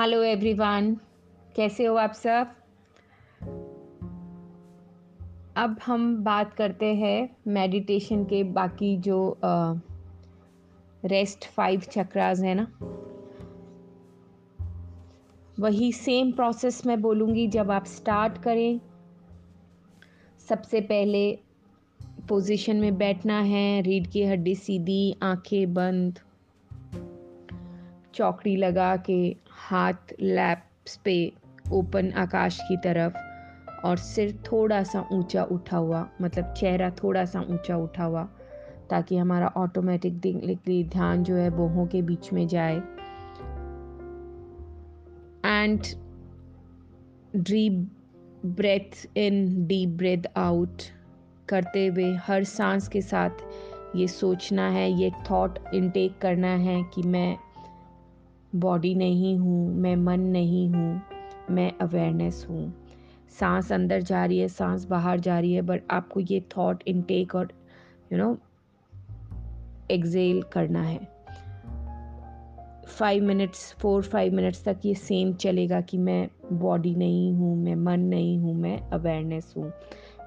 Hello everyone, कैसे हो आप सब? अब हम बात करते हैं मेडिटेशन के बाकी जो रेस्ट फाइव चक्रास है ना? वही सेम प्रोसेस मैं बोलूँगी जब आप स्टार्ट करें। सबसे पहले पोजीशन में बैठना है रीढ़ की हड्डी सीधी, आँखें बंद, चौकड़ी लगा के हाथ, लैप्स पे ओपन आकाश की तरफ़ और सिर थोड़ा सा ऊँचा उठा हुआ मतलब चेहरा थोड़ा सा ऊँचा उठा हुआ, ताकि हमारा ऑटोमेटिकली ध्यान जो है बोहों के बीच में जाए। And deep breath in deep breath out करते हुए हर सांस के साथ ये सोचना है, ये थॉट इनटेक करना है कि मैं बॉडी नहीं हूँ, मैं मन नहीं हूँ, मैं अवेयरनेस हूँ। सांस अंदर जा रही है, सांस बाहर जा रही है बट आपको ये थॉट इनटेक और यू नो एक्सेल करना है। Five minutes four five minutes तक ये सेम चलेगा कि मैं बॉडी नहीं हूँ, मैं मन नहीं हूँ, मैं अवेयरनेस हूँ।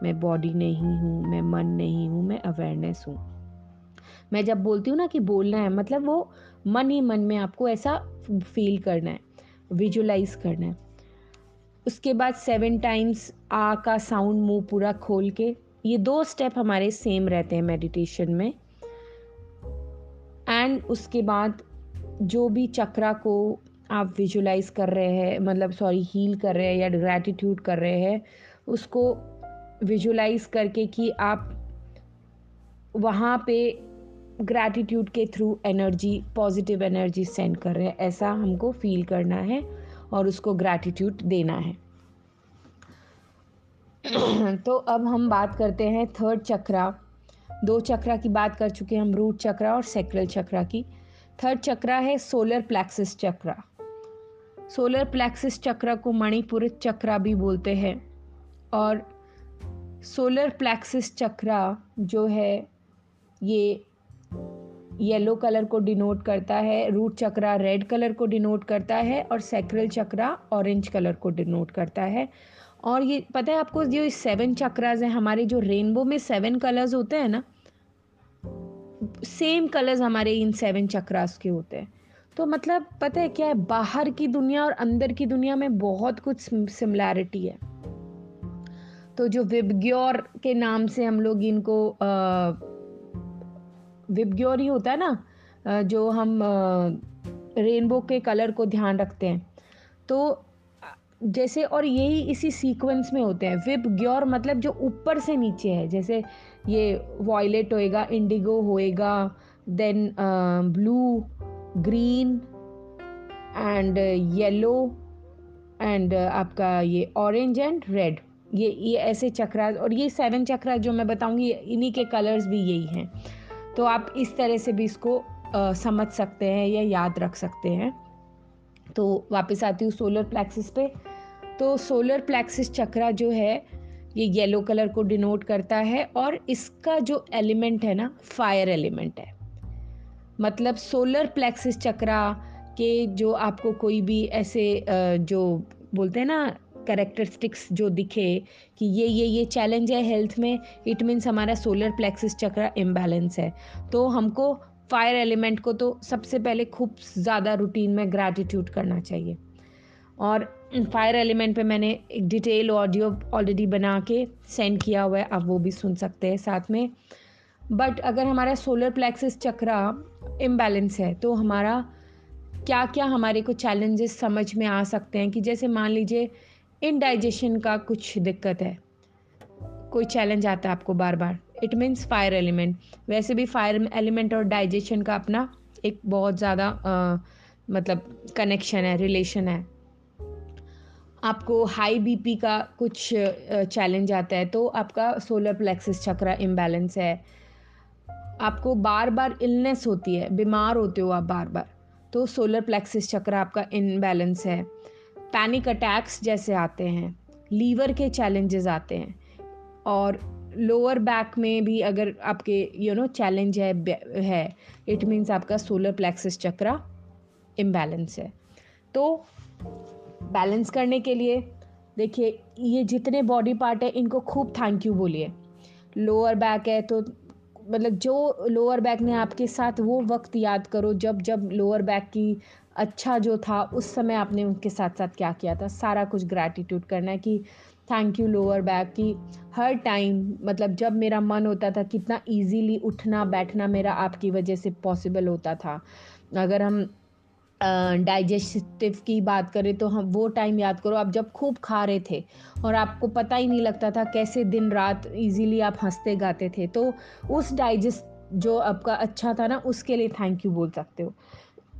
मैं बॉडी नहीं हूँ, मैं मन नहीं हूँ, मैं अवेयरनेस हूँ। मैं जब बोलती हूँ ना कि बोलना है मतलब वो मन ही मन में आपको ऐसा फील करना है विजुलाइज करना है। उसके बाद सेवन टाइम्स आ का साउंड मुँह पूरा खोल के, ये दो स्टेप हमारे सेम रहते हैं मेडिटेशन में। एंड उसके बाद जो भी चक्रा को आप विजुलाइज कर रहे हैं मतलब सॉरी हील कर रहे हैं या ग्रैटिट्यूड कर रहे हैं, उसको विजुलाइज करके कि आप वहाँ पे ग्रैटिट्यूड के through energy positive energy send कर रहे हैं। ऐसा हमको फील करना है और उसको ग्रैटिट्यूड देना है। तो अब हम बात करते हैं थर्ड चक्रा दो चक्रा की बात कर चुके हैं हम रूट चक्रा और सेक्रल चक्रा की। थर्ड चक्रा है solar plexus chakra solar plexus chakra को मणिपुर चक्रा भी बोलते हैं। और सोलर प्लेक्सिस चक्रा जो है, ये येलो कलर को डिनोट करता है, रूट चक्रा रेड कलर को डिनोट करता है और सेक्रल चक्रा ऑरेंज कलर को डिनोट करता है। और ये, पता है आपको जो सेवन चक्रास हैं, हमारे जो रेनबो में सेवन कलर्स होते हैं ना सेम कलर्स हमारे इन सेवन चक्रास के होते हैं। तो मतलब पता है क्या है, बाहर की दुनिया और अंदर की दुनिया में बहुत कुछ सिमिलैरिटी है। तो जो विबग्योर के नाम से हम लोग इनको विबग्योर होता है ना जो हम रेनबो के कलर को ध्यान रखते हैं। तो जैसे और यही इसी सीक्वेंस में होते हैं। विब ग्योर मतलब जो ऊपर से नीचे है, जैसे ये वॉयलेट होएगा इंडिगो होएगा then blue green and yellow and आपका ये ऑरेंज एंड रेड ये ये ऐसे चक्रा और ये सेवन चक्रा जो मैं बताऊँगी, इन्हीं के कलर्स भी यही हैं। तो आप इस तरह से भी इसको आ, समझ सकते हैं या याद रख सकते हैं। तो वापस आती हूँ सोलर प्लेक्सिस पे। तो सोलर प्लेक्सिस चक्रा जो है ये येलो कलर को डिनोट करता है और इसका जो एलिमेंट है ना फायर एलिमेंट है। मतलब सोलर प्लेक्सिस चक्रा के जो आपको कोई भी ऐसे जो बोलते हैं ना करेक्टरिस्टिक्स जो दिखे कि ये ये ये चैलेंज है हेल्थ में इट मीन्स हमारा सोलर प्लेक्सिस चक्रा इम्बैलेंस है। तो हमको फायर एलिमेंट को तो सबसे पहले खूब ज़्यादा रूटीन में ग्रैटिट्यूड करना चाहिए। और फायर एलिमेंट पे मैंने एक डिटेल ऑडियो ऑलरेडी बना के सेंड किया हुआ है, आप वो भी सुन सकते हैं साथ में। बट अगर हमारा सोलर प्लेक्सिस चक्रा इम्बैलेंस है तो हमारा क्या क्या हमारे को चैलेंजेस समझ में आ सकते हैं कि जैसे मान लीजिए इनडाइजेशन का कुछ दिक्कत है। कोई चैलेंज आता है आपको बार बार इट मीन्स फायर एलिमेंट वैसे भी फायर एलिमेंट और डाइजेशन का अपना एक बहुत ज़्यादा मतलब कनेक्शन है रिलेशन है। आपको हाई बीपी का कुछ चैलेंज आता है तो आपका सोलर प्लेक्सिस चक्र इम्बैलेंस है। आपको बार बार इलनेस होती है, बीमार होते हो आप बार बार तो सोलर प्लेक्सिस चक्र आपका इनबैलेंस है। पैनिक अटैक्स जैसे आते हैं, लीवर के चैलेंजेस आते हैं और लोअर बैक में भी अगर आपके यू नो चैलेंज है है इट मीन्स आपका सोलर प्लेक्सिस चक्रा इम्बैलेंस है। तो बैलेंस करने के लिए, देखिए, ये जितने बॉडी पार्ट है, इनको खूब थैंक यू बोलिए। लोअर बैक है तो मतलब जो लोअर बैक ने आपके साथ वो वक्त याद करो, जब जब लोअर बैक की अच्छा जो था, उस समय आपने उनके साथ साथ क्या किया था? सारा कुछ ग्रैटिट्यूड करना है कि थैंक यू लोअर बैक कि हर टाइम मतलब जब मेरा मन होता था कितना इजीली उठना, बैठना मेरा आपकी वजह से पॉसिबल होता था। अगर हम डाइजेस्टिव की बात करें तो हम वो टाइम याद करो, आप जब खूब खा रहे थे और आपको पता ही नहीं लगता था कैसे दिन रात इजीली आप हँसते गाते थे तो उस डाइजेस्ट जो आपका अच्छा था ना, उसके लिए थैंक यू बोल सकते हो।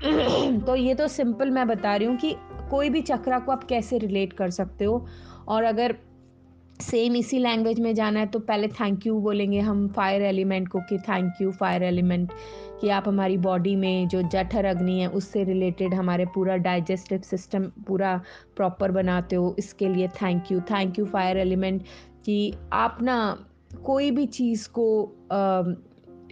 तो ये तो सिंपल मैं बता रही हूँ कि कोई भी चक्रा को आप कैसे रिलेट कर सकते हो? और अगर सेम इसी लैंग्वेज में जाना है तो पहले थैंक यू बोलेंगे हम फायर एलिमेंट को कि थैंक यू फायर एलिमेंट कि आप हमारी बॉडी में जो जठर अग्नि है उससे रिलेटेड हमारे पूरा डाइजेस्टिव सिस्टम पूरा प्रॉपर बनाते हो। इसके लिए thank you thank you fire element कि आप ना कोई भी चीज़ को आ,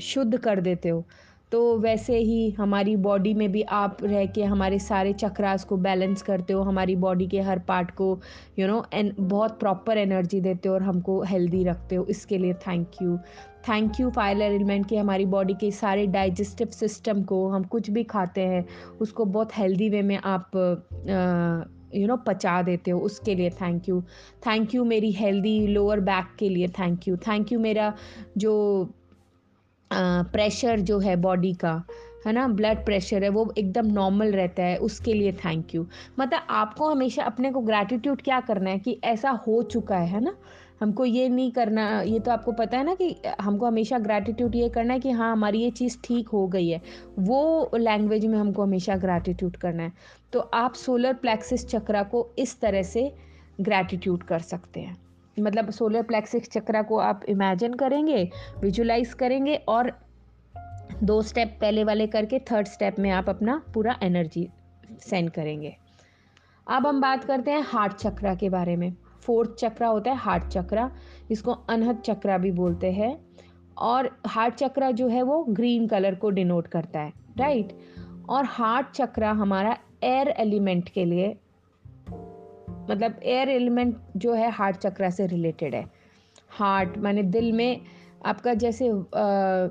शुद्ध कर देते हो। तो वैसे ही हमारी बॉडी में भी आप रह के हमारे सारे चक्रास को बैलेंस करते हो, हमारी बॉडी के हर पार्ट को यू नो एंड बहुत प्रॉपर एनर्जी देते हो और हमको हेल्दी रखते हो। इसके लिए thank you thank you fire element की हमारी बॉडी के सारे डाइजेस्टिव सिस्टम को हम कुछ भी खाते हैं, उसको बहुत हेल्दी वे में आप यू नो पचा देते हो। उसके लिए थैंक यू थैंक यू मेरी हेल्दी लोअर बैक के लिए थैंक यू थैंक यू मेरा जो प्रेशर जो है बॉडी का, है ना? ब्लड प्रेशर है, वो एकदम नॉर्मल रहता है, उसके लिए थैंक यू मतलब आपको हमेशा अपने को ग्रैटिट्यूड क्या करना है कि ऐसा हो चुका है है ना? हमको ये नहीं करना, ये तो आपको पता है ना कि हमको हमेशा ग्रैटिट्यूड ये करना है कि हाँ हमारी ये चीज़ ठीक हो गई है। वो लैंग्वेज में हमको हमेशा ग्रैटिट्यूड करना है। तो आप सोलर प्लेक्सिस चक्रा को इस तरह से ग्रैटिट्यूड कर सकते हैं। मतलब सोलर प्लेक्सिस चक्रा को आप इमेजिन करेंगे विजुलाइज करेंगे और दो स्टेप पहले वाले करके थर्ड स्टेप में आप अपना पूरा एनर्जी सेंड करेंगे। अब हम बात करते हैं हार्ट चक्रा के बारे में। फोर्थ चक्रा होता है हार्ट चक्रा इसको अनहद चक्रा भी बोलते हैं और हार्ट चक्रा जो है वो ग्रीन कलर को डिनोट करता है राइट और हार्ट चक्रा हमारा एयर एलिमेंट के लिए मतलब एयर एलिमेंट जो है हार्ट चक्रा से रिलेटेड है। हार्ट माने दिल में आपका जैसे आ,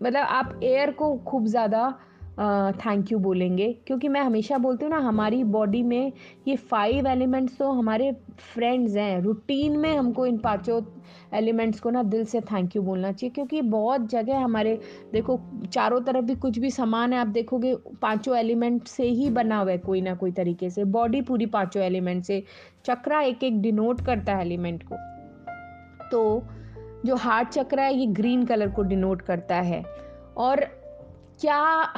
मतलब आप एयर को खूब ज़्यादा थैंक यू बोलेंगे। क्योंकि मैं हमेशा बोलती हूँ ना, हमारी बॉडी में ये फाइव एलिमेंट्स तो हमारे फ्रेंड्स हैं। रूटीन में हमको इन पाँचों एलिमेंट्स को ना दिल से थैंक यू बोलना चाहिए। क्योंकि बहुत जगह हमारे, देखो, चारों तरफ़ भी कुछ भी सामान है, आप देखोगे, पाँचों एलिमेंट से ही बना हुआ है कोई ना कोई तरीके से। बॉडी पूरी पाँचों एलिमेंट से। चक्रा एक एक डिनोट करता है एलिमेंट को। तो जो हार्ट चक्रा है, ये ग्रीन कलर को डिनोट करता है। और क्या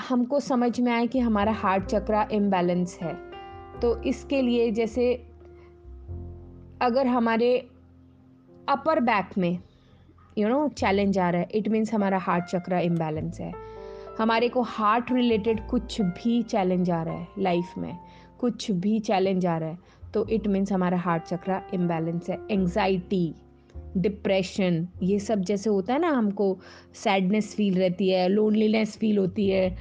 हमको समझ में आए कि हमारा हार्ट चक्रा इम्बैलेंस है? तो इसके लिए जैसे अगर हमारे अपर बैक में यू नो चैलेंज आ रहा है इट मीन्स हमारा हार्ट चक्रा इम्बैलेंस है। हमारे को हार्ट रिलेटेड कुछ भी चैलेंज आ रहा है लाइफ में, कुछ भी चैलेंज आ रहा है तो इट मीन्स हमारा हार्ट चक्रा इम्बैलेंस है। एंग्जाइटी डिप्रेशन, ये सब जैसे होता है ना हमको, सैडनेस फील रहती है, लोनलीनेस फील होती है।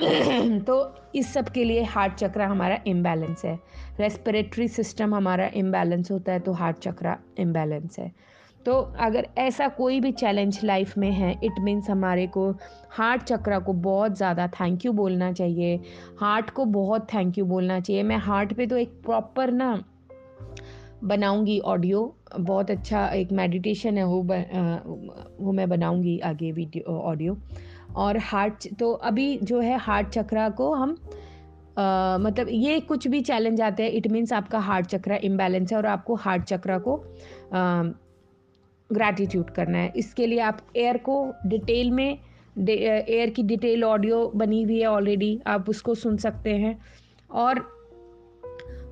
तो इस सब के लिए हार्ट चक्रा हमारा इम्बैलेंस है। रेस्पिरेटरी सिस्टम हमारा इम्बैलेंस होता है तो हार्ट चक्रा इम्बैलेंस है। तो अगर ऐसा कोई भी चैलेंज लाइफ में है इट मीन्स हमारे को हार्ट चक्रा को बहुत ज़्यादा थैंक यू बोलना चाहिए। हार्ट को बहुत थैंक यू बोलना चाहिए। मैं हार्ट पे तो एक प्रॉपर ना बनाऊँगी ऑडियो बहुत अच्छा एक मेडिटेशन है वो ब, आ, वो मैं बनाऊँगी आगे वीडियो ऑडियो और हार्ट तो अभी जो है हार्ट चक्रा को हम आ, मतलब ये कुछ भी चैलेंज आते हैं इट मीन्स आपका हार्ट चक्रा इम्बैलेंस है और आपको हार्ट चक्रा को ग्रैटिट्यूड करना है। इसके लिए आप एयर को डिटेल में एयर की डिटेल ऑडियो बनी हुई है ऑलरेडी आप उसको सुन सकते हैं। और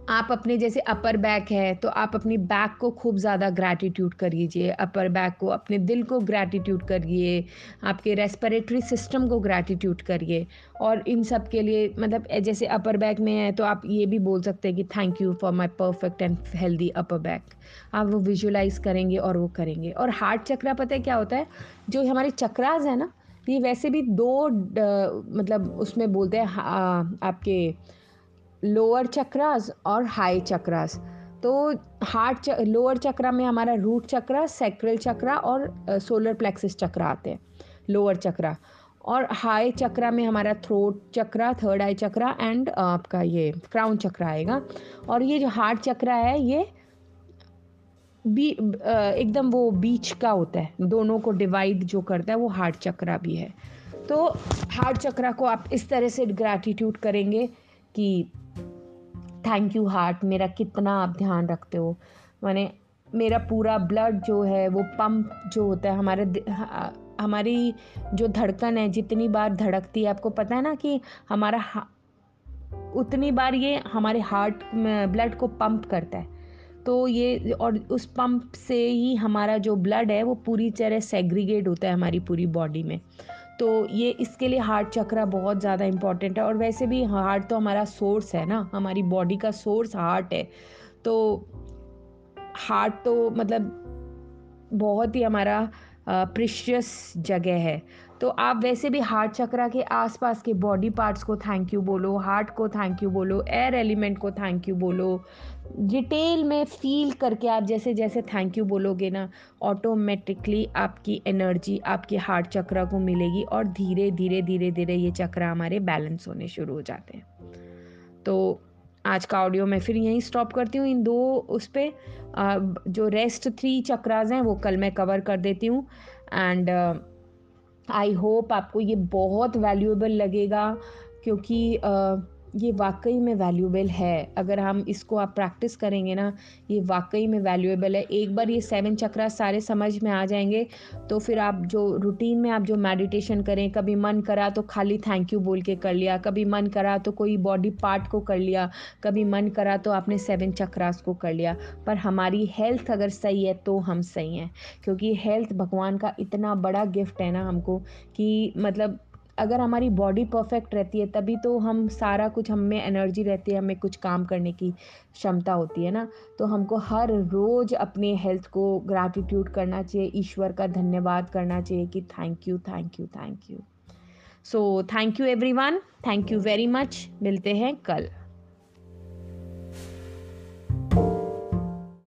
आप अपने जैसे अपर बैक है तो आप अपनी बैक को खूब ज़्यादा ग्रैटिट्यूड करिए अपर बैक को अपने दिल को ग्रैटिट्यूड करिए, आपके रेस्पिरेटरी सिस्टम को ग्रैटिट्यूड करिए। और इन सब के लिए मतलब जैसे अपर बैक में है तो आप ये भी बोल सकते हैं कि thank you for my perfect and healthy upper back आप वो विजुलाइज करेंगे और वो करेंगे। और हार्ट चक्रा पता है क्या होता है? जो हमारे चक्रास है ना, ये वैसे भी दो मतलब उसमें बोलते हैं, आपके लोअर चक्रास और हाई चक्रास तो हार्ट लोअर चक्रा में हमारा रूट चक्रा सेक्रल चक्रा और सोलर प्लेक्सिस चक्रा आते हैं लोअर चक्रा और हाई चक्रा में हमारा throat chakra third eye chakra and आपका ये क्राउन चक्रा आएगा. और ये जो हार्ट चक्रा है, ये बी एकदम वो बीच का होता है. दोनों को डिवाइड जो करता है, वो हार्ट चक्रा भी है. तो हार्ट चक्रा को आप इस तरह से ग्रैटिट्यूड करेंगे कि थैंक यू हार्ट मेरा कितना आप ध्यान रखते हो। मैंने मेरा पूरा ब्लड जो है, वो पंप जो होता है, हमारे हमारी जो धड़कन है, जितनी बार धड़कती है, आपको पता है ना कि हमारा उतनी बार ये हमारे हार्ट ब्लड को पंप करता है। तो ये, और उस पंप से ही हमारा जो ब्लड है, वो पूरी तरह सेग्रीगेट होता है हमारी पूरी बॉडी में। तो ये इसके लिए हार्ट चक्रा बहुत ज़्यादा इंपॉर्टेंट है और वैसे भी हार्ट तो हमारा सोर्स है ना, हमारी बॉडी का सोर्स हार्ट है। तो हार्ट तो मतलब बहुत ही हमारा प्रिशियस जगह है। तो आप वैसे भी हार्ट चक्रा के आसपास के बॉडी पार्ट्स को थैंक यू बोलो हार्ट को थैंक यू बोलो एयर एलिमेंट को थैंक यू बोलो डिटेल में फील करके आप जैसे जैसे थैंक यू बोलोगे ना ऑटोमेटिकली आपकी एनर्जी आपके हार्ट चक्रा को मिलेगी और धीरे धीरे धीरे धीरे ये चक्रा हमारे बैलेंस होने शुरू हो जाते हैं। तो आज का ऑडियो मैं फिर यहीं स्टॉप करती हूँ इन दो उस पर जो रेस्ट थ्री चक्राज हैं वो कल मैं कवर कर देती हूँ। एंड आई होप आपको ये बहुत वैल्यूएबल लगेगा क्योंकि uh, ये वाकई में वैल्यूएबल है। अगर हम इसको आप प्रैक्टिस करेंगे ना, ये वाकई में वैल्यूएबल है। एक बार ये सेवन चक्रा सारे समझ में आ जाएँगे तो फिर आप जो रूटीन में आप जो मेडिटेशन करें, कभी मन करा तो खाली थैंक यू बोल के कर लिया, कभी मन करा तो कोई बॉडी पार्ट को कर लिया, कभी मन करा तो आपने सेवन चक्रास को कर लिया। पर हमारी हेल्थ अगर सही है तो हम सही हैं। क्योंकि हेल्थ भगवान का इतना बड़ा गिफ्ट है ना हमको कि मतलब अगर हमारी बॉडी परफेक्ट रहती है, तभी तो हम सारा कुछ हम में एनर्जी रहती है, हमें कुछ काम करने की क्षमता होती है ना? तो हमको हर रोज़ अपने हेल्थ को ग्रैटिट्यूड करना चाहिए, ईश्वर का धन्यवाद करना चाहिए कि thank you thank you thank you so thank you everyone thank you very much मिलते हैं कल.